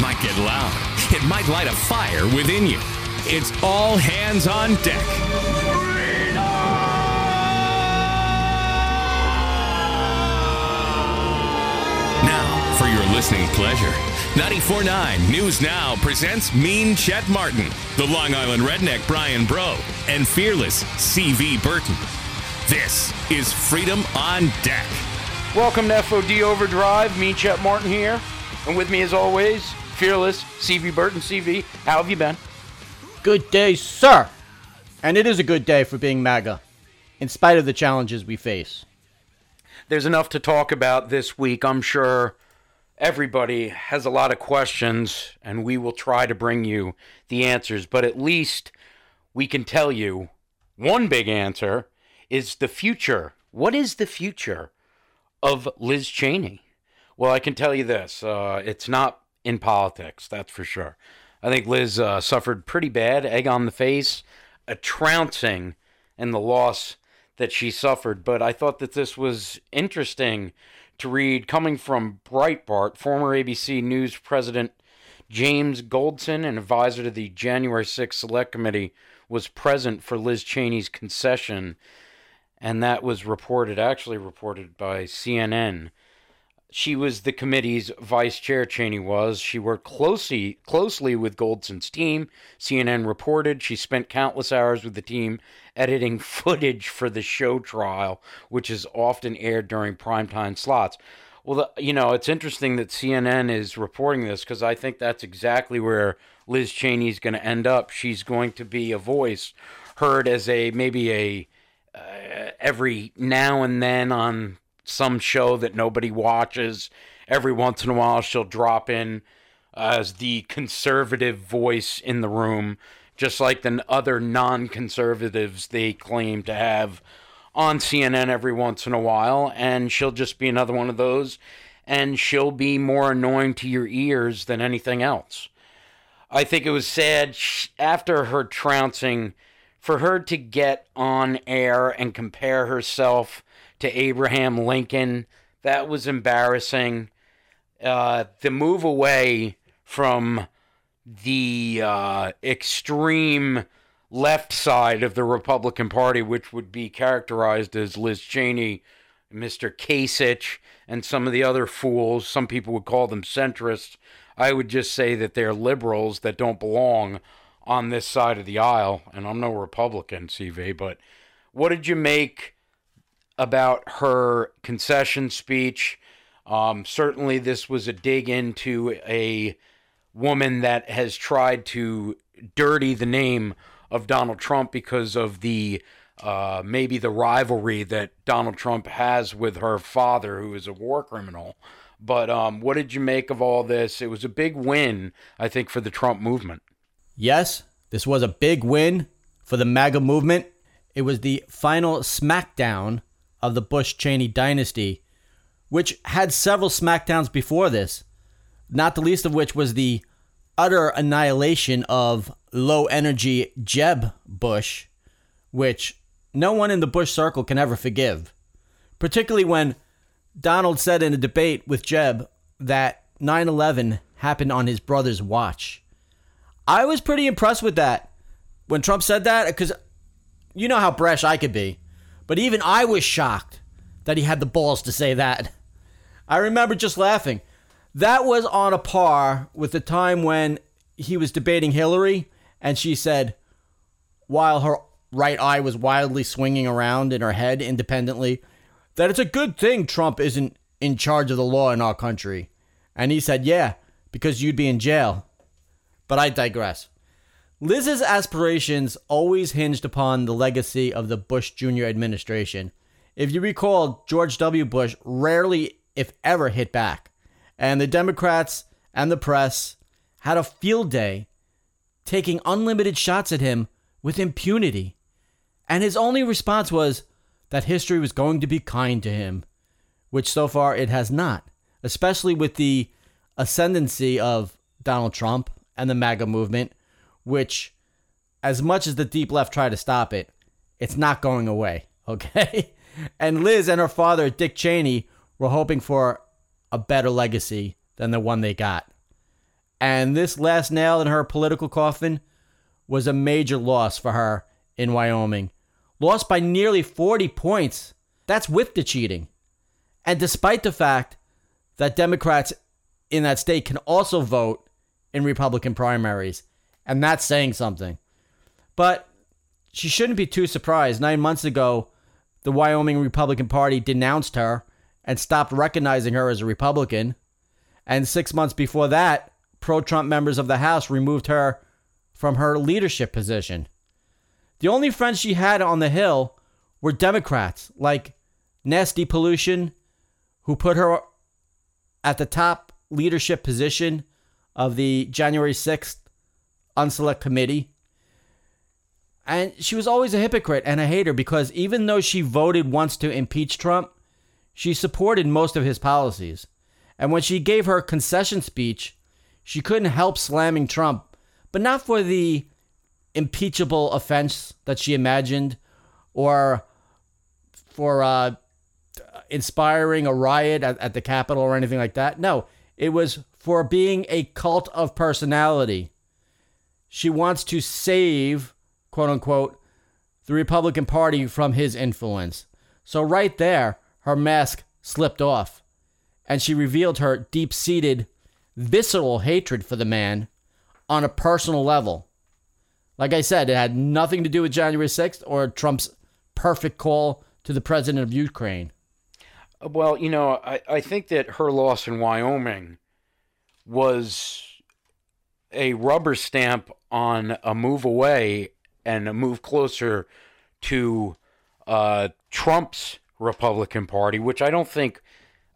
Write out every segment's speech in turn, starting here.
It might get loud. It might light a fire within you. It's all hands on deck. Now, for your listening pleasure, 94.9 News Now presents Mean Chet Martin, the Long Island Redneck Brian Bro, and fearless CV Burton. This is Freedom on Deck. Welcome to FOD Overdrive. Me, Chet Martin here. And with me, as always, fearless CV Burton. CV, how have you been? Good day, sir. And it is a good day for being MAGA, in spite of the challenges we face. There's enough to talk about this week. I'm sure everybody has a lot of questions, and we will try to bring you the answers. But at least we can tell you one big answer is the future. What is the future of Liz Cheney? Well, I can tell you this uh, it's not in politics, that's for sure. I think Liz uh, suffered pretty bad, egg on the face, a trouncing, and the loss that she suffered. But I thought that this was interesting to read coming from Breitbart, former ABC News president James Goldston, an advisor to the January 6th Select Committee, was present for Liz Cheney's concession, and that was reported, actually reported by CNN. She was the committee's vice chair, Cheney was. She worked closely closely with Goldston's team. CNN reported she spent countless hours with the team editing footage for the show trial, which is often aired during primetime slots. Well, the, you know, it's interesting that CNN is reporting this because I think that's exactly where Liz Cheney's going to end up. She's going to be a voice heard as a maybe a uh, every now and then on some show that nobody watches. Every once in a while, she'll drop in as the conservative voice in the room, just like the other non conservatives they claim to have on CNN every once in a while. And she'll just be another one of those. And she'll be more annoying to your ears than anything else. I think it was sad after her trouncing for her to get on air and compare herself to Abraham Lincoln. That was embarrassing. Uh, the move away from the uh, extreme left side of the Republican Party, which would be characterized as Liz Cheney, Mr. Kasich, and some of the other fools. Some people would call them centrists. I would just say that they're liberals that don't belong on this side of the aisle. And I'm no Republican, CV, but what did you make about her concession speech? Um, certainly, this was a dig into a woman that has tried to dirty the name of Donald Trump because of the uh, maybe the rivalry that Donald Trump has with her father, who is a war criminal. But um, what did you make of all this? It was a big win, I think, for the Trump movement. Yes, this was a big win for the MAGA movement. It was the final smackdown of the Bush Cheney dynasty, which had several smackdowns before this, not the least of which was the utter annihilation of low energy Jeb Bush, which no one in the Bush circle can ever forgive. Particularly when Donald said in a debate with Jeb that 9 11 happened on his brother's watch. I was pretty impressed with that when Trump said that because you know how brash I could be. But even I was shocked that he had the balls to say that. I remember just laughing. That was on a par with the time when he was debating Hillary and she said, while her right eye was wildly swinging around in her head independently, that it's a good thing Trump isn't in charge of the law in our country. And he said, yeah, because you'd be in jail. But I digress. Liz's aspirations always hinged upon the legacy of the Bush Jr. administration. If you recall, George W. Bush rarely, if ever, hit back. And the Democrats and the press had a field day taking unlimited shots at him with impunity. And his only response was that history was going to be kind to him, which so far it has not, especially with the ascendancy of Donald Trump and the MAGA movement, which, as much as the deep left try to stop it, it's not going away, okay? and Liz and her father, Dick Cheney, were hoping for a better legacy than the one they got. And this last nail in her political coffin was a major loss for her in Wyoming. Lost by nearly 40 points. That's with the cheating. And despite the fact that Democrats in that state can also vote in Republican primaries, and that's saying something. But she shouldn't be too surprised. Nine months ago, the Wyoming Republican Party denounced her and stopped recognizing her as a Republican. And six months before that, pro Trump members of the House removed her from her leadership position. The only friends she had on the Hill were Democrats, like Nasty Pollution, who put her at the top leadership position of the January 6th Unselect Committee. And she was always a hypocrite and a hater because even though she voted once to impeach Trump, she supported most of his policies. And when she gave her concession speech, she couldn't help slamming Trump, but not for the impeachable offense that she imagined or for uh, inspiring a riot at, at the Capitol or anything like that. No, it was for being a cult of personality. She wants to save, quote unquote, the Republican Party from his influence. So, right there, her mask slipped off, and she revealed her deep seated, visceral hatred for the man on a personal level. Like I said, it had nothing to do with January 6th or Trump's perfect call to the president of Ukraine. Well, you know, I, I think that her loss in Wyoming was a rubber stamp on a move away and a move closer to uh, Trump's Republican Party, which I don't think.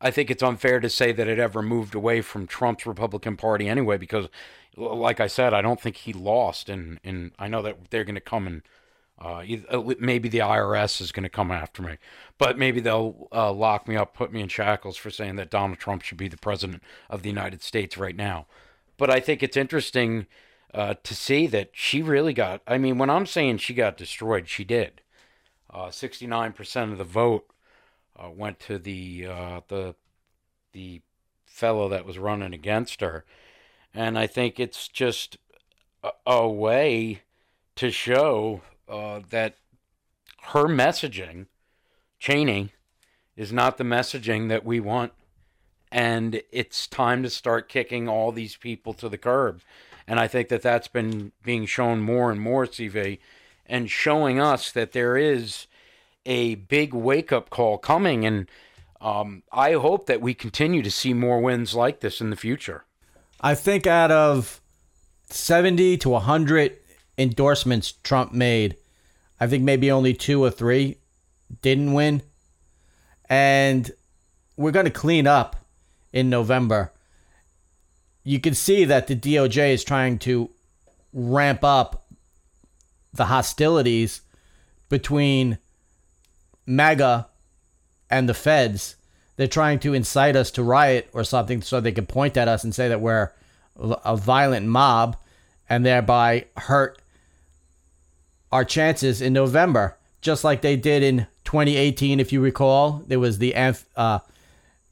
I think it's unfair to say that it ever moved away from Trump's Republican Party anyway, because, like I said, I don't think he lost, and and I know that they're going to come and uh, uh maybe the IRS is going to come after me, but maybe they'll uh, lock me up, put me in shackles for saying that Donald Trump should be the president of the United States right now. But I think it's interesting uh, to see that she really got. I mean, when I'm saying she got destroyed, she did. Uh, 69% of the vote uh, went to the the the fellow that was running against her, and I think it's just a, a way to show uh, that her messaging, Cheney, is not the messaging that we want and it's time to start kicking all these people to the curb. And I think that that's been being shown more and more, CV, and showing us that there is a big wake up call coming. And um, I hope that we continue to see more wins like this in the future. I think out of 70 to 100 endorsements Trump made, I think maybe only two or three didn't win. And we're going to clean up in November, you can see that the DOJ is trying to ramp up the hostilities between MAGA and the feds. They're trying to incite us to riot or something so they can point at us and say that we're a violent mob and thereby hurt our chances in November, just like they did in 2018. If you recall, there was the uh,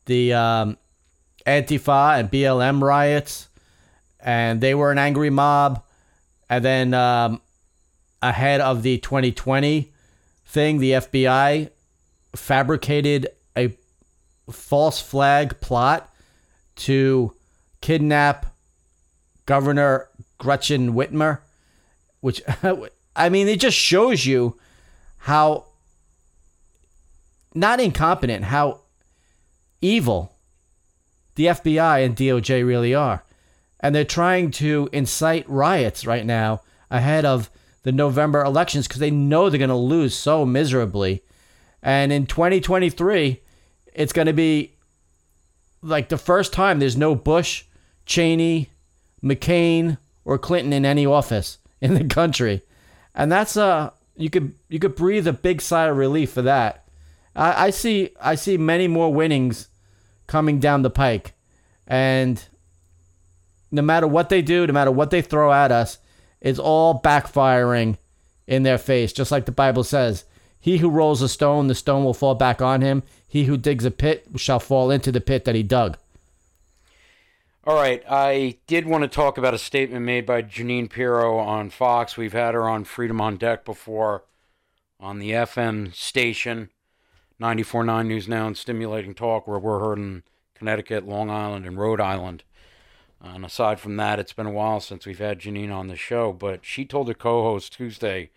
the um, Antifa and BLM riots, and they were an angry mob. And then um, ahead of the 2020 thing, the FBI fabricated a false flag plot to kidnap Governor Gretchen Whitmer, which, I mean, it just shows you how not incompetent, how evil the FBI and DOJ really are. And they're trying to incite riots right now ahead of the November elections because they know they're going to lose so miserably. And in 2023, it's going to be like the first time there's no Bush, Cheney, McCain, or Clinton in any office in the country. And that's uh you could you could breathe a big sigh of relief for that. I, I see I see many more winnings coming down the pike. And no matter what they do, no matter what they throw at us, it's all backfiring in their face, just like the Bible says. He who rolls a stone, the stone will fall back on him. He who digs a pit shall fall into the pit that he dug. All right, I did want to talk about a statement made by Jeanine Pirro on Fox. We've had her on Freedom on Deck before on the FM station, 94.9 News Now and Stimulating Talk, where we're heard in Connecticut, Long Island, and Rhode Island. And aside from that, it's been a while since we've had Jeanine on the show, but she told her co host Tuesday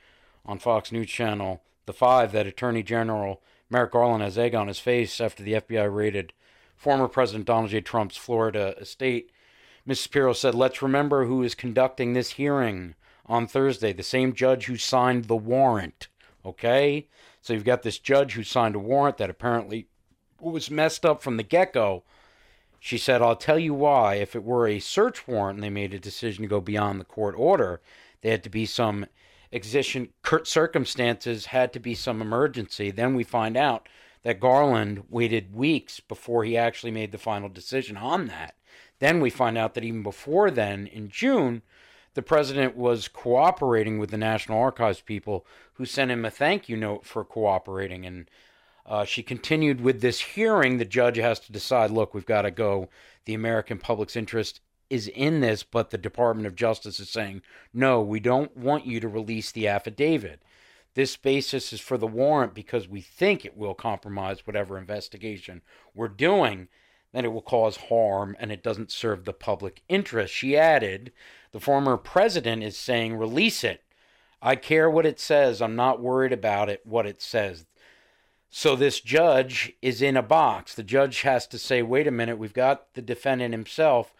on Fox News Channel, The Five, that Attorney General Merrick Garland has egg on his face after the FBI raided former President Donald J. Trump's Florida estate. Mrs. Pirro said, Let's remember who is conducting this hearing on Thursday, the same judge who signed the warrant. Okay? So you've got this judge who signed a warrant that apparently was messed up from the get go. She said, I'll tell you why. If it were a search warrant and they made a decision to go beyond the court order, there had to be some exigent circumstances, had to be some emergency. Then we find out that Garland waited weeks before he actually made the final decision on that. Then we find out that even before then, in June, the president was cooperating with the National Archives people who sent him a thank you note for cooperating. And uh, she continued with this hearing. The judge has to decide look, we've got to go. The American public's interest is in this, but the Department of Justice is saying, no, we don't want you to release the affidavit. This basis is for the warrant because we think it will compromise whatever investigation we're doing, then it will cause harm and it doesn't serve the public interest. She added, the former president is saying, release it. I care what it says. I'm not worried about it, what it says. So this judge is in a box. The judge has to say, wait a minute, we've got the defendant himself,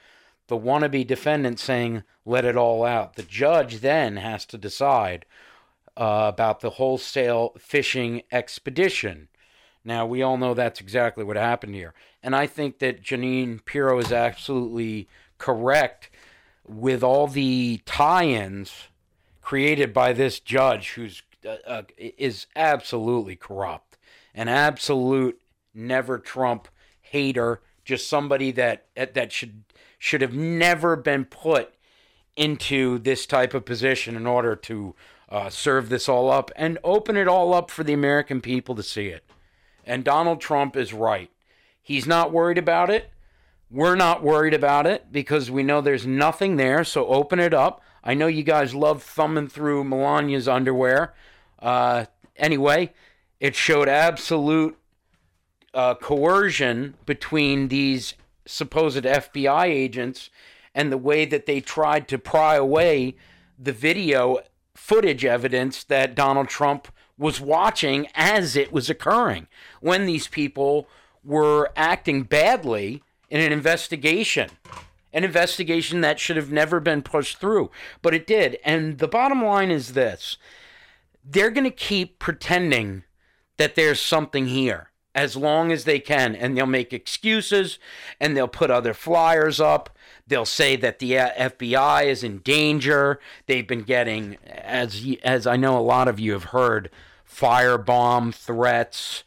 the wannabe defendant saying, let it all out. The judge then has to decide uh, about the wholesale fishing expedition. Now, we all know that's exactly what happened here. And I think that Jeanine Pirro is absolutely correct with all the tie ins created by this judge who's uh, uh, is absolutely corrupt, an absolute never Trump hater, just somebody that that should should have never been put into this type of position in order to uh, serve this all up and open it all up for the American people to see it. And Donald Trump is right. He's not worried about it. We're not worried about it because we know there's nothing there. So open it up. I know you guys love thumbing through Melania's underwear. Uh, anyway, it showed absolute uh, coercion between these supposed FBI agents and the way that they tried to pry away the video footage evidence that Donald Trump was watching as it was occurring when these people were acting badly in an investigation. An investigation that should have never been pushed through, but it did. And the bottom line is this they're going to keep pretending that there's something here as long as they can, and they'll make excuses and they'll put other flyers up They'll say that the uh, FBI is in danger. They've been getting, as as I know a lot of you have heard, firebomb threats.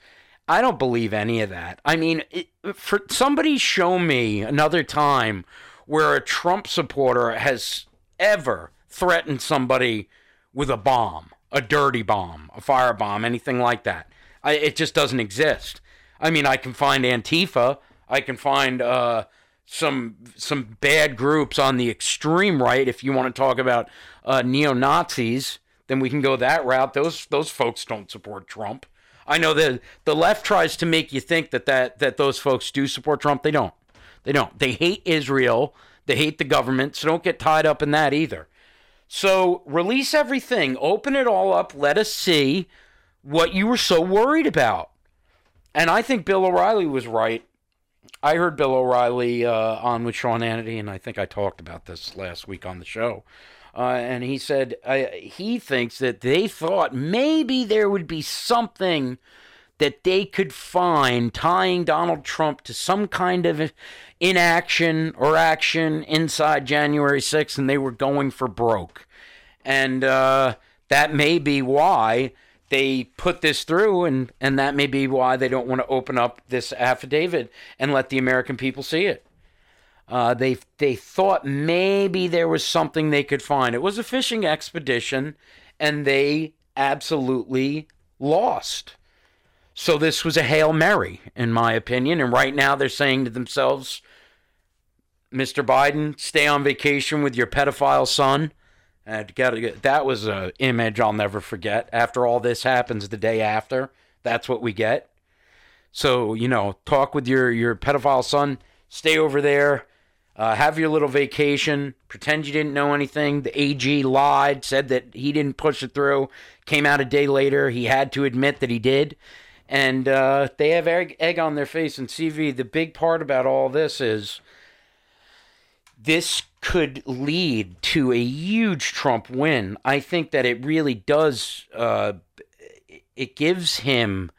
I don't believe any of that. I mean, it, for somebody show me another time where a Trump supporter has ever threatened somebody with a bomb, a dirty bomb, a firebomb, anything like that. I, it just doesn't exist. I mean, I can find Antifa. I can find uh, some some bad groups on the extreme right. If you want to talk about uh, neo Nazis, then we can go that route. Those those folks don't support Trump. I know that the left tries to make you think that, that that those folks do support Trump. They don't. They don't. They hate Israel. They hate the government. So don't get tied up in that either. So release everything. Open it all up. Let us see what you were so worried about. And I think Bill O'Reilly was right I heard Bill O'Reilly uh, on with Sean Hannity, and I think I talked about this last week on the show. Uh, and he said uh, he thinks that they thought maybe there would be something that they could find tying Donald Trump to some kind of inaction or action inside January 6th, and they were going for broke. And uh, that may be why they put this through, and, and that may be why they don't want to open up this affidavit and let the American people see it. Uh, they they thought maybe there was something they could find. It was a fishing expedition, and they absolutely lost. So this was a hail mary, in my opinion. And right now they're saying to themselves, Mr. Biden, stay on vacation with your pedophile son. And get, that was an image I'll never forget. After all this happens the day after, that's what we get. So, you know, talk with your, your pedophile son, stay over there, uh, have your little vacation, pretend you didn't know anything. The AG lied, said that he didn't push it through, came out a day later. He had to admit that he did. And uh, they have egg, egg on their face and CV. The big part about all this is this could lead to a huge Trump win. I think that it really does. Uh, it gives him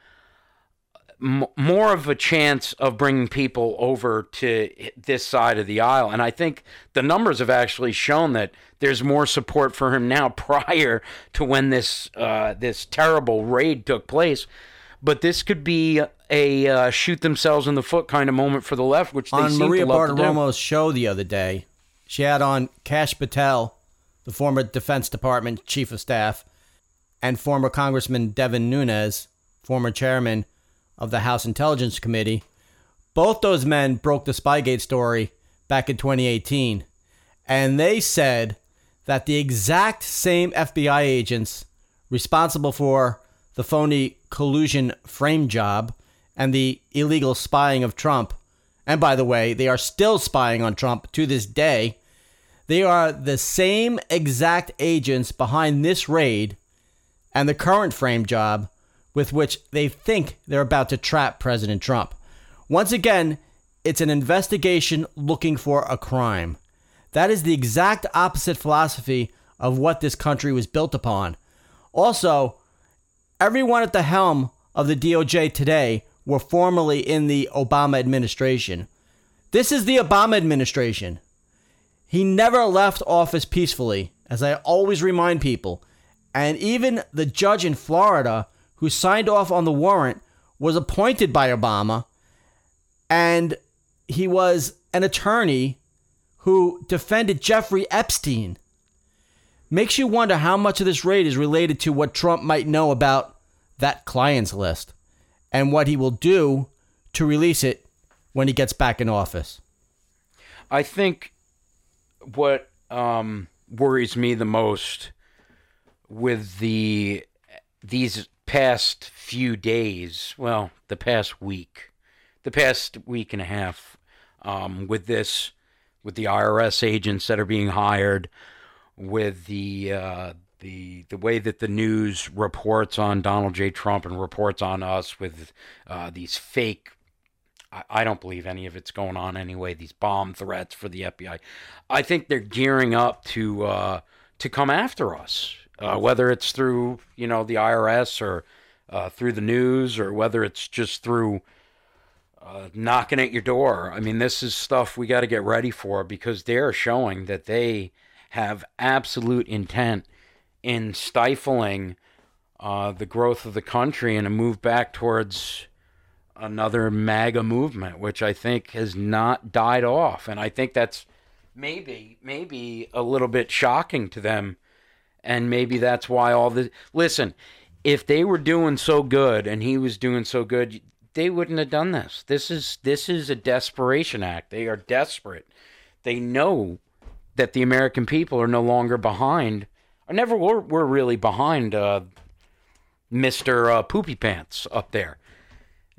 m- more of a chance of bringing people over to this side of the aisle, and I think the numbers have actually shown that there's more support for him now prior to when this uh, this terrible raid took place. But this could be a uh, shoot themselves in the foot kind of moment for the left, which they on seem Maria to love to do. Bartiromo's show the other day, she had on Kash Patel, the former Defense Department Chief of Staff, and former Congressman Devin Nunes, former chairman of the House Intelligence Committee. Both those men broke the Spygate story back in 2018, and they said that the exact same FBI agents responsible for the phony collusion frame job and the illegal spying of Trump, and by the way, they are still spying on Trump to this day. They are the same exact agents behind this raid and the current frame job with which they think they're about to trap President Trump. Once again, it's an investigation looking for a crime. That is the exact opposite philosophy of what this country was built upon. Also, everyone at the helm of the DOJ today were formerly in the Obama administration. This is the Obama administration. He never left office peacefully, as I always remind people. And even the judge in Florida who signed off on the warrant was appointed by Obama, and he was an attorney who defended Jeffrey Epstein. Makes you wonder how much of this raid is related to what Trump might know about that client's list and what he will do to release it when he gets back in office. I think what um, worries me the most with the these past few days, well, the past week, the past week and a half, um, with this, with the IRS agents that are being hired, with the uh, the the way that the news reports on Donald J. Trump and reports on us with uh, these fake. I, I don't believe any of it's going on anyway. These bomb threats for the FBI. I think they're gearing up to uh, to come after us, uh, whether it's through you know the IRS or uh, through the news or whether it's just through uh, knocking at your door. I mean, this is stuff we got to get ready for because they're showing that they have absolute intent in stifling uh, the growth of the country and a move back towards another MAGA movement, which I think has not died off. And I think that's maybe maybe a little bit shocking to them. And maybe that's why all the listen, if they were doing so good and he was doing so good, they wouldn't have done this. This is this is a desperation act. They are desperate. They know that the American people are no longer behind I never were, were really behind uh, Mr. Uh, Poopy Pants up there.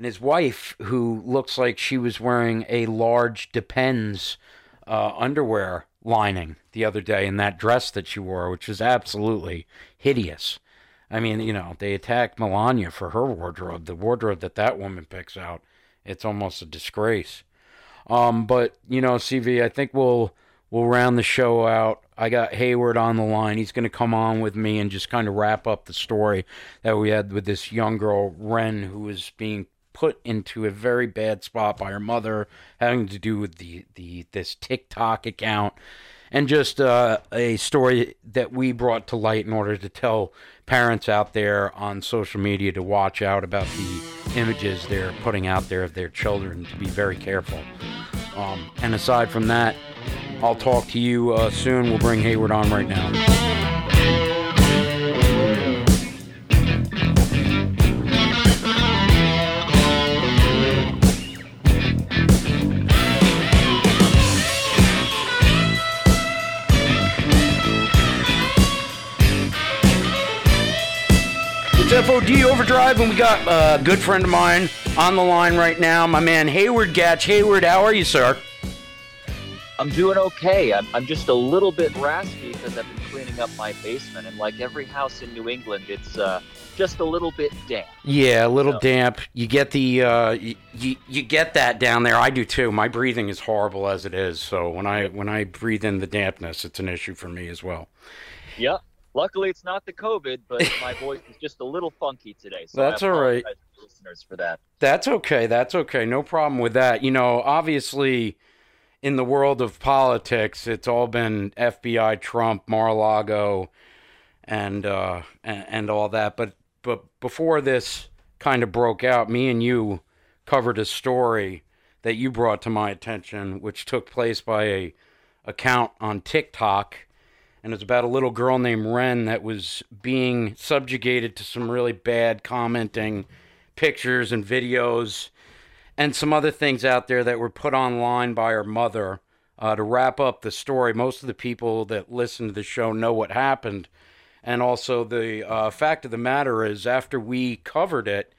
And his wife, who looks like she was wearing a large Depends uh, underwear lining the other day in that dress that she wore, which is absolutely hideous. I mean, you know, they attacked Melania for her wardrobe. The wardrobe that that woman picks out, it's almost a disgrace. Um, but you know, CV, I think we'll we'll round the show out. I got Hayward on the line. He's going to come on with me and just kind of wrap up the story that we had with this young girl, Ren, who was being put into a very bad spot by her mother, having to do with the, the this TikTok account, and just uh, a story that we brought to light in order to tell parents out there on social media to watch out about the images they're putting out there of their children, to be very careful. Um, and aside from that, I'll talk to you uh, soon. We'll bring Hayward on right now. KFOD Overdrive, and we got a good friend of mine on the line right now, my man Hayward Gatch. Hayward, how are you, sir? I'm doing okay. I'm, I'm just a little bit raspy because I've been cleaning up my basement, and like every house in New England, it's uh, just a little bit damp. Yeah, a little so. damp. You get the uh, you, you, you get that down there. I do too. My breathing is horrible as it is, so when I when I breathe in the dampness, it's an issue for me as well. Yeah, Luckily, it's not the COVID, but my voice is just a little funky today. So That's all right. Listeners, for that. That's okay. That's okay. No problem with that. You know, obviously, in the world of politics, it's all been FBI, Trump, Mar-a-Lago, and uh, and, and all that. But but before this kind of broke out, me and you covered a story that you brought to my attention, which took place by a account on TikTok and it's about a little girl named Ren that was being subjugated to some really bad commenting, pictures and videos, and some other things out there that were put online by her mother. Uh, to wrap up the story, most of the people that listen to the show know what happened. And also, the uh, fact of the matter is, after we covered it,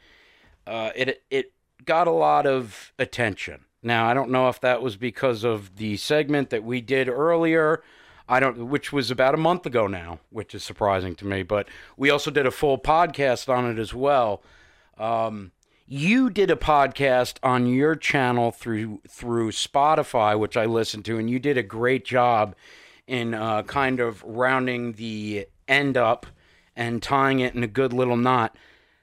uh, it it got a lot of attention. Now, I don't know if that was because of the segment that we did earlier I don't, which was about a month ago now, which is surprising to me. But we also did a full podcast on it as well. Um, you did a podcast on your channel through through Spotify, which I listened to, and you did a great job in uh, kind of rounding the end up and tying it in a good little knot.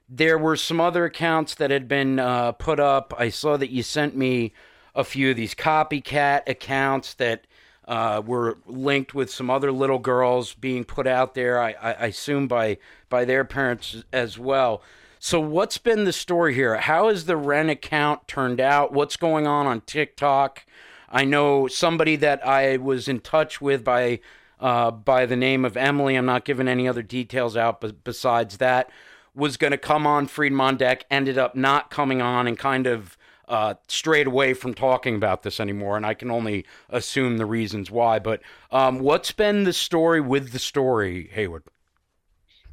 There were some other accounts that had been uh, put up. I saw that you sent me a few of these copycat accounts that uh, were linked with some other little girls being put out there. I, I, assume by by their parents as well. So what's been the story here? How has the Ren account turned out? What's going on on TikTok? I know somebody that I was in touch with by uh, by the name of Emily. I'm not giving any other details out, but besides that, was going to come on Freedom on Deck. Ended up not coming on and kind of uh, strayed away from talking about this anymore, and I can only assume the reasons why. But um, what's been the story with the story, Hayward?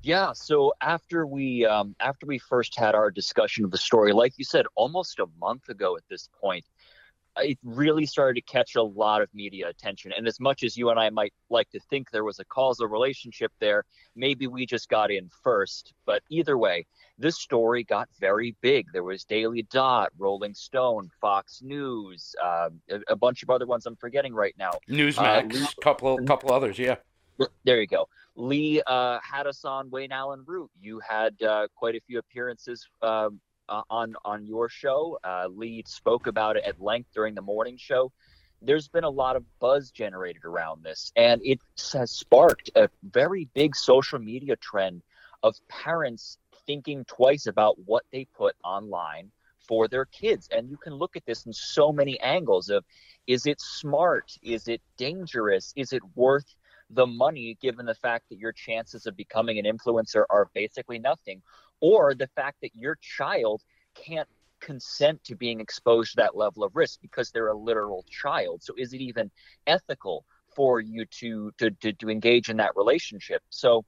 Yeah, so after we um, after we first had our discussion of the story, like you said, almost a month ago at this point, it really started to catch a lot of media attention. And as much as you and I might like to think there was a causal relationship there, maybe we just got in first. But either way, this story got very big. There was Daily Dot, Rolling Stone, Fox News, uh, a, a, bunch of other ones I'm forgetting right now. Newsmax, uh, couple couple others, yeah. There you go. Lee uh, had us on Wayne Allyn Root. You had uh, quite a few appearances um, uh, on on your show. Uh, Lee spoke about it at length during the morning show. There's been a lot of buzz generated around this, and it has sparked a very big social media trend of parents thinking twice about what they put online for their kids. And you can look at this in so many angles of is it smart? Is it dangerous? Is it worth the money given the fact that your chances of becoming an influencer are basically nothing? Or the fact that your child can't consent to being exposed to that level of risk because they're a literal child. So is it even ethical for you to to to, to engage in that relationship? So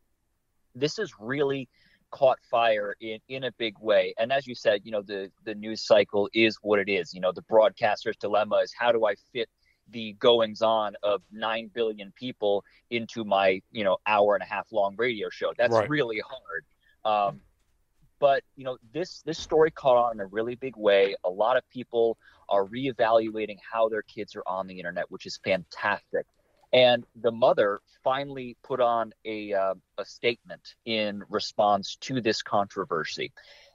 this is really caught fire in, in a big way. And as you said, you know, the, the news cycle is what it is. You know, the broadcaster's dilemma is how do I fit the goings on of 9 billion people into my, you know, hour and a half long radio show? That's right. really hard. Um, but you know this this story caught on in a really big way a lot of people are reevaluating how their kids are on the internet which is fantastic and the mother finally put on a, uh, a statement in response to this controversy.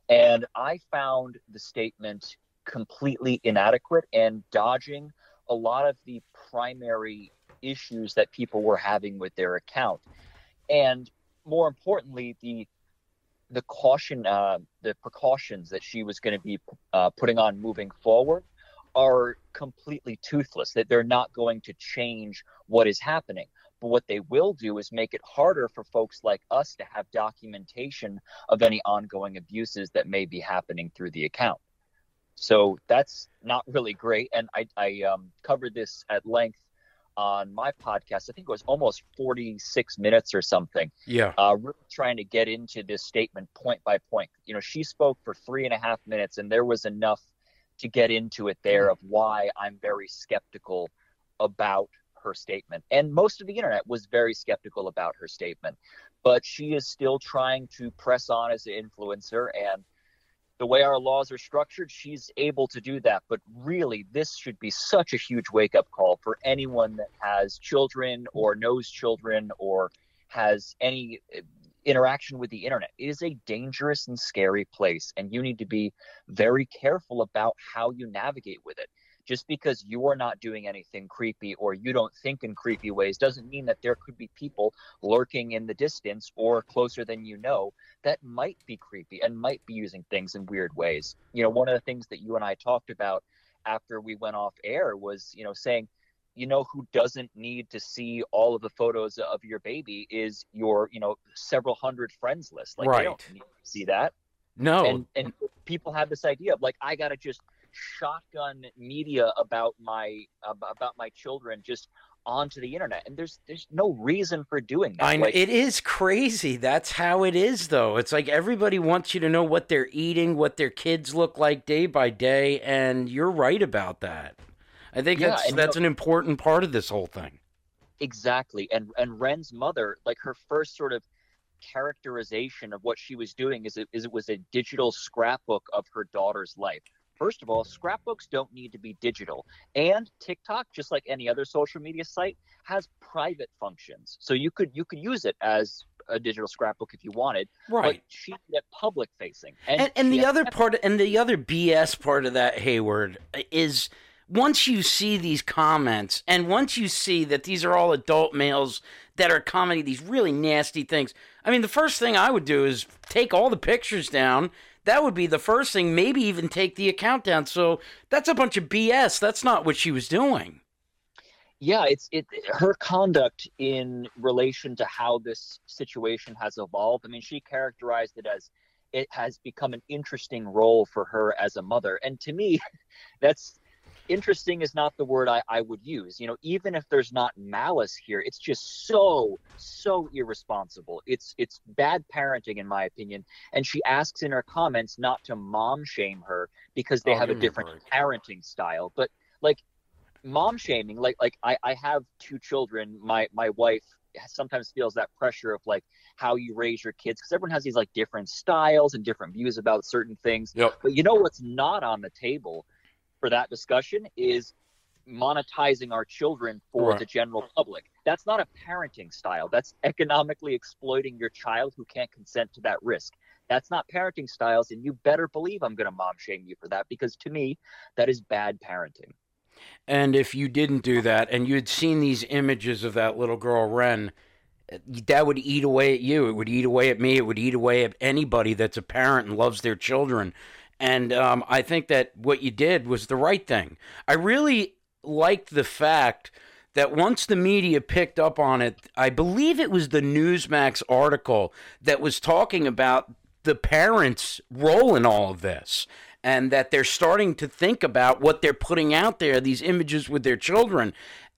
And I found the statement completely inadequate and dodging a lot of the primary issues that people were having with their account. And more importantly, the the caution, uh, the precautions that she was going to be uh, putting on moving forward are completely toothless, that they're not going to change what is happening. But what they will do is make it harder for folks like us to have documentation of any ongoing abuses that may be happening through the account. So that's not really great. And I, I um, covered this at length on my podcast. I think it was almost 46 minutes or something. Yeah. Uh, really trying to get into this statement point by point. You know, she spoke for three and a half minutes, and there was enough to get into it there of mm-hmm. why I'm very skeptical about her statement. And most of the internet was very skeptical about her statement. But she is still trying to press on as an influencer. And the way our laws are structured, she's able to do that. But really, this should be such a huge wake up call for anyone that has children or knows children or has any interaction with the internet. It is a dangerous and scary place, and you need to be very careful about how you navigate with it. Just because you are not doing anything creepy or you don't think in creepy ways doesn't mean that there could be people lurking in the distance or closer than you know that might be creepy and might be using things in weird ways. You know, one of the things that you and I talked about after we went off air was, you know, saying, you know who doesn't need to see all of the photos of your baby is your you know several hundred friends list like Right. they don't need to see that No. and and people have this idea of like i gotta just shotgun media about my about my children just onto the internet and there's there's no reason for doing that I know like, it is crazy. That's how it is, though. It's like everybody wants you to know what they're eating, what their kids look like day by day, and you're right about that. I think Yeah, that's and that's an important part of this whole thing. exactly and and ren's mother like her first sort of characterization of what she was doing is it, is it was a digital scrapbook of her daughter's life first of all scrapbooks don't need to be digital and tiktok just like any other social media site has private functions so you could you could use it as a digital scrapbook if you wanted Right. but she did it public facing and, and she the other part and the other bs part of that hayward is once you see these comments and once you see that these are all adult males that are commenting these really nasty things i mean the first thing i would do is take all the pictures down. That would be the first thing maybe even take the account down. So that's a bunch of bs that's not what she was doing. Yeah it's it her conduct in relation to how this situation has evolved i mean she characterized it as it has become an interesting role for her as a mother. And to me that's interesting is not the word I, I would use. You know even if there's not malice here it's just so so irresponsible. It's it's bad parenting in my opinion. And she asks in her comments not to mom shame her because they Oh, have a different parenting style. But like mom shaming like like I, I have two children. My my wife sometimes feels that pressure of like how you raise your kids because everyone has these like different styles and different views about certain things. Yep. but you know what's not on the table for that discussion is monetizing our children for Right. the general public that's not a parenting style that's economically exploiting your child who can't consent to that risk that's not parenting styles and you better believe i'm going to mom shame you for that because to me that is bad parenting And if you didn't do that and you'd seen these images of that little girl, Ren, that would eat away at you. It would eat away at me. It would eat away at anybody that's a parent and loves their children. And um, I think that what you did was the right thing. I really liked the fact that once the media picked up on it, I believe it was the Newsmax article that was talking about the parents' role in all of this and that they're starting to think about what they're putting out there, these images with their children.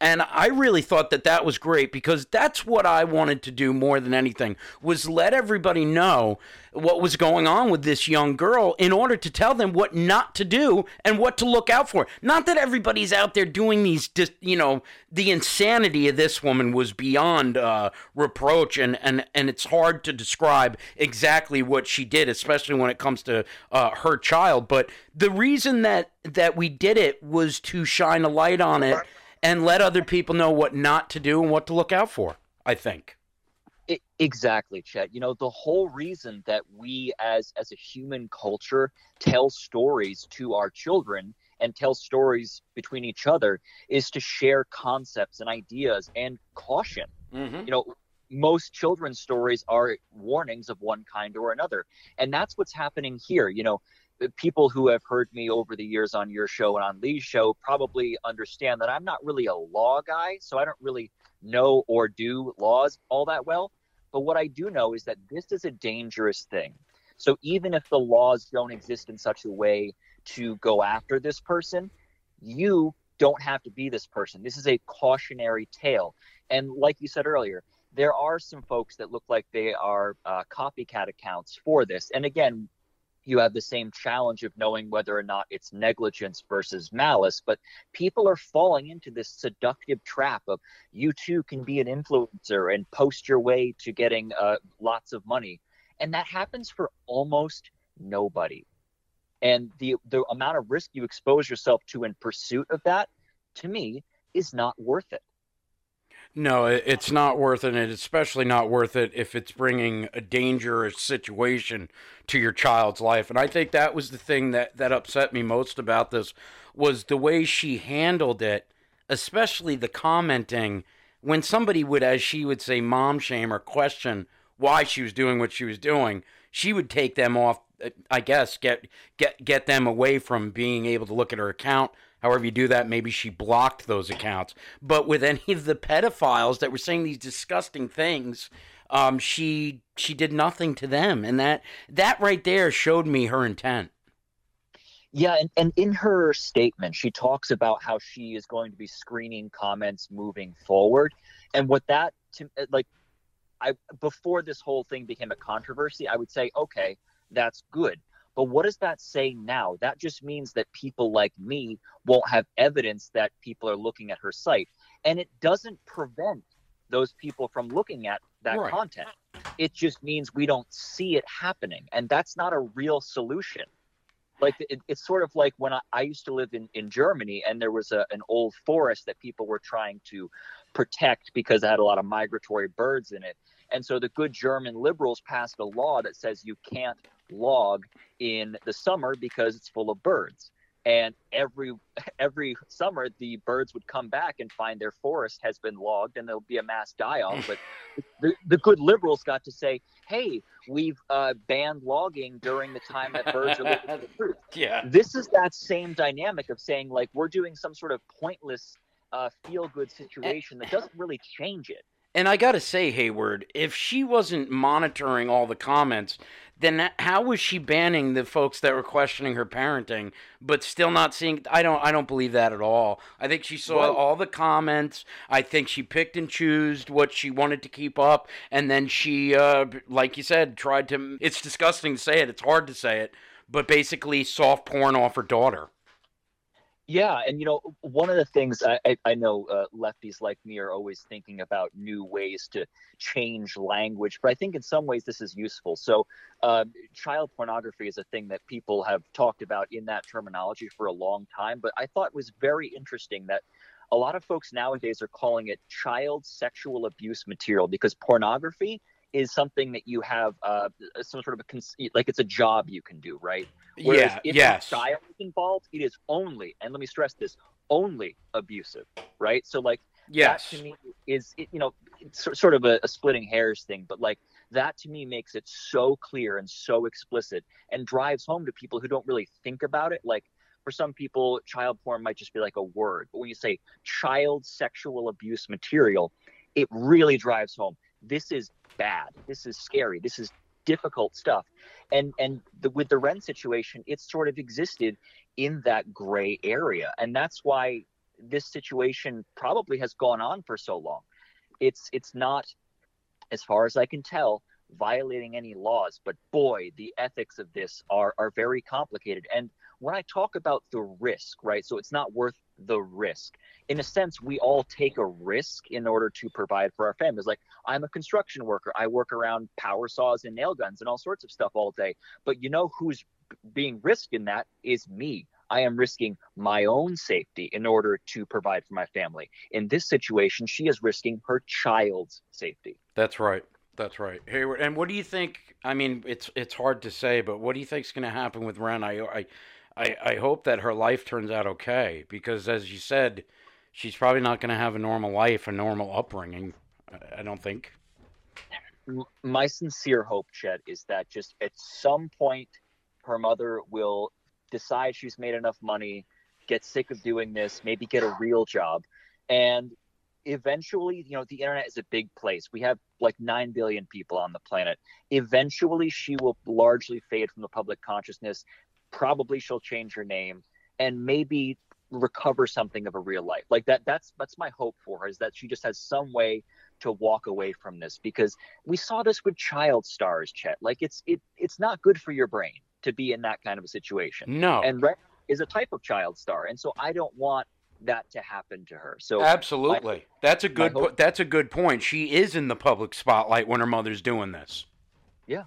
And I really thought that that was great because that's what I wanted to do more than anything was let everybody know what was going on with this young girl in order to tell them what not to do and what to look out for. Not that everybody's out there doing these, you know, the insanity of this woman was beyond uh, reproach, and, and, and it's hard to describe exactly what she did, especially when it comes to uh, her child. But the reason that, that we did it was to shine a light on it and let other people know what not to do and what to look out for, I think. I exactly, Chet. You know, the whole reason that we as as a human culture tell stories to our children and tell stories between each other is to share concepts and ideas and caution. Mm-hmm. You know, most children's stories are warnings of one kind or another. And that's what's happening here. You know, people who have heard me over the years on your show and on Lee's show probably understand that I'm not really a law guy, so I don't really know or do laws all that well. But what I do know is that this is a dangerous thing. So even if the laws don't exist in such a way to go after this person, you don't have to be this person. This is a cautionary tale. And like you said earlier, there are some folks that look like they are uh, copycat accounts for this. And again, you have the same challenge of knowing whether or not it's negligence versus malice. But people are falling into this seductive trap of you too can be an influencer and post your way to getting uh, lots of money. And that happens for almost nobody. And the, the amount of risk you expose yourself to in pursuit of that, to me, is not worth it. No, it's not worth it. It's especially not worth it if it's bringing a dangerous situation to your child's life. And I think that was the thing that, that upset me most about this was the way she handled it, especially the commenting when somebody would, as she would say, mom shame or question why she was doing what she was doing. She would take them off. I guess get get get them away from being able to look at her account however you do that, maybe she blocked those accounts. But with any of the pedophiles that were saying these disgusting things, um, she she did nothing to them, and that that right there showed me her intent. Yeah, and, and in her statement, she talks about how she is going to be screening comments moving forward, and what that to, like, I before this whole thing became a controversy, I would say, okay, that's good. But what does that say now? That just means that people like me won't have evidence that people are looking at her site. And it doesn't prevent those people from looking at that right. content. It just means we don't see it happening. And that's not a real solution. Like it, it's sort of like when I, I, used to live in, in Germany and there was a, an old forest that people were trying to protect because it had a lot of migratory birds in it. And so the good German liberals passed a law that says you can't log in the summer because it's full of birds. And every every summer, the birds would come back and find their forest has been logged, and there'll be a mass die-off. But the, the good liberals got to say, "Hey, we've uh, banned logging during the time that birds are looking for fruit." Yeah, this is that same dynamic of saying like we're doing some sort of pointless uh, feel-good situation that doesn't really change it. And I got to say, Hayward, if she wasn't monitoring all the comments, then how was she banning the folks that were questioning her parenting, but still not seeing? I don't. I don't believe that at all. I think she saw well, all the comments. I think she picked and chose what she wanted to keep up, and then she, uh, like you said, tried to. It's disgusting to say it. It's hard to say it, but basically, soft porn off her daughter. Yeah, and you know, one of the things I, I, I know uh, lefties like me are always thinking about new ways to change language, but I think in some ways this is useful. So, uh, child pornography is a thing that people have talked about in that terminology for a long time, but I thought it was very interesting that a lot of folks nowadays are calling it child sexual abuse material because pornography is something that you have uh, some sort of a cons- like it's a job you can do, right? Whereas yeah. If yes. a child is involved, it is only, and let me stress this, only abusive, right? So like yes. that to me is you know sort of a, a splitting hairs thing, but like that to me makes it so clear and so explicit and drives home to people who don't really think about it. Like for some people, child porn might just be like a word, but when you say child sexual abuse material, it really drives home. This is bad. This is scary. This is difficult stuff. And and the, with the Ren situation, it sort of existed in that gray area, and that's why this situation probably has gone on for so long. It's it's not, as far as I can tell, violating any laws. But boy, the ethics of this are are very complicated. And when I talk about the risk, right? So it's not worth the risk. In a sense, we all take a risk in order to provide for our families. Like I'm a construction worker. I work around power saws and nail guns and all sorts of stuff all day. But you know who's being risked in that is me. I am risking my own safety in order to provide for my family. In this situation, she is risking her child's safety. That's right. That's right, Hayward. And what do you think? I mean, it's it's hard to say, but what do you think is going to happen with Ren? I, I I, I hope that her life turns out okay because, as you said, she's probably not going to have a normal life, a normal upbringing. I, don't think. My sincere hope, Chet, is that just at some point her mother will decide she's made enough money, get sick of doing this, maybe get a real job, and eventually, you know, the internet is a big place. We have like 9 billion people on the planet. Eventually, she will largely fade from the public consciousness probably she'll change her name and maybe recover something of a real life like that that's that's my hope for her is that she just has some way to walk away from this because we saw this with child stars chet like it's it it's not good for your brain to be in that kind of a situation No. and Ren is a type of child star and so i don't want that to happen to her so Absolutely. that's a good hope- po- that's a good point. She is in the public spotlight when her mother's doing this. Yeah,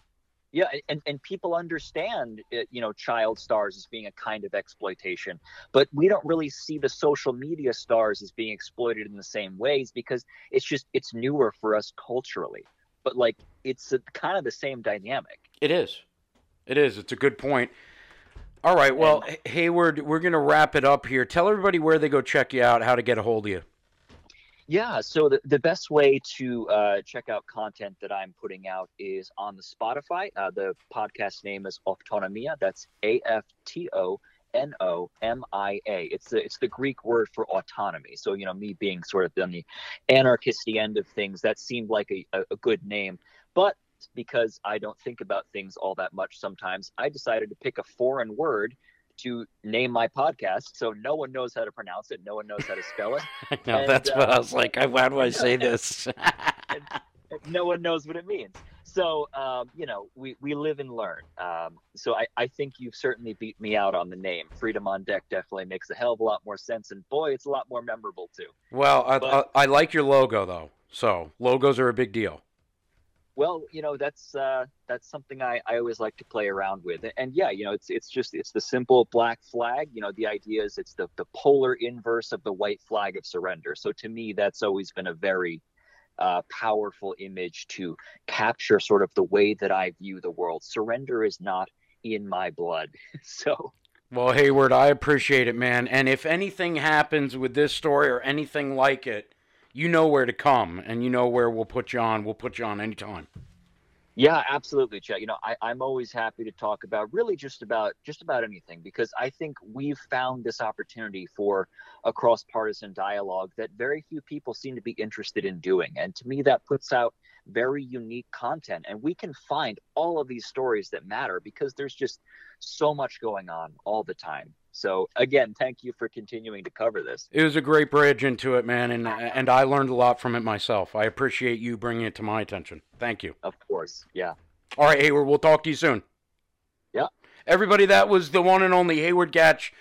and, and people understand, uh, you know, child stars as being a kind of exploitation, but we don't really see the social media stars as being exploited in the same ways because it's just it's newer for us culturally. But like, it's a, kind of the same dynamic. It is. It is. It's a good point. All right. Well, H- Hayward, we're going to wrap it up here. Tell everybody where they go check you out, how to get a hold of you. Yeah, so the, the best way to uh, check out content that I'm putting out is on the Spotify. Uh, the podcast name is Aftonomia. That's A F T O N O M I A. It's the it's the Greek word for autonomy. So you know, me being sort of on the anarchisty end of things, that seemed like a, a, a good name. But because I don't think about things all that much sometimes, I decided to pick a foreign word to name my podcast so no one knows how to pronounce it no one knows how to spell it no, And, that's what uh, I was like. Why do I say this? no one knows what it means. So, um, you know, we, we live and learn. Um, so I, I think you've certainly beat me out on the name. Freedom on Deck definitely makes a hell of a lot more sense. And boy, it's a lot more memorable too. well, I, But- I, I like your logo though. So logos are a big deal. Well, you know, that's uh, that's something I, I always like to play around with. And yeah, you know, it's it's just it's the simple black flag. You know, the idea is it's the, the polar inverse of the white flag of surrender. So to me, that's always been a very uh, powerful image to capture sort of the way that I view the world. Surrender is not in my blood. so Well, Hayward, I appreciate it, man. And if anything happens with this story or anything like it, you know where to come, and you know where we'll put you on. We'll put you on anytime. Yeah, absolutely, Chet. You know, I, I'm always happy to talk about really just about just about anything because I think we've found this opportunity for a cross partisan dialogue that very few people seem to be interested in doing. And to me, that puts out very unique content. And we can find all of these stories that matter because there's just so much going on all the time. So again, thank you for continuing to cover this. It was a great bridge into it, man, and and I learned a lot from it myself. I appreciate you bringing it to my attention. Thank you. Of course. Yeah. All right, Hayward, we'll talk to you soon. Yeah. Everybody, that was the one and only Hayward Gatch.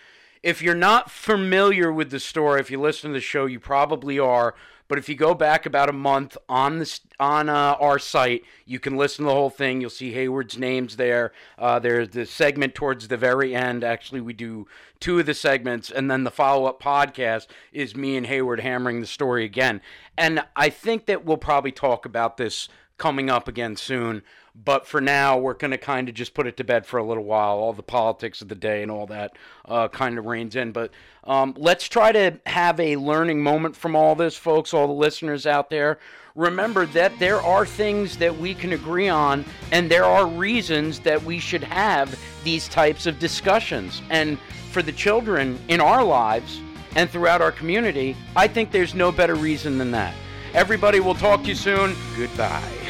If you're not familiar with the story, if you listen to the show, you probably are. But if you go back about a month on this on uh, our site, you can listen to the whole thing. You'll see Hayward's names there. Uh, there's the segment towards the very end. Actually, we do two of the segments, and then the follow up podcast is me and Hayward hammering the story again. And I think that we'll probably talk about this coming up again soon. But for now, we're going to kind of just put it to bed for a little while. All the politics of the day and all that uh, kind of reigns in. But um, let's try to have a learning moment from all this, folks, all the listeners out there. Remember that there are things that we can agree on, and there are reasons that we should have these types of discussions. And for the children in our lives and throughout our community, I think there's no better reason than that. Everybody, we'll talk to you soon. Goodbye.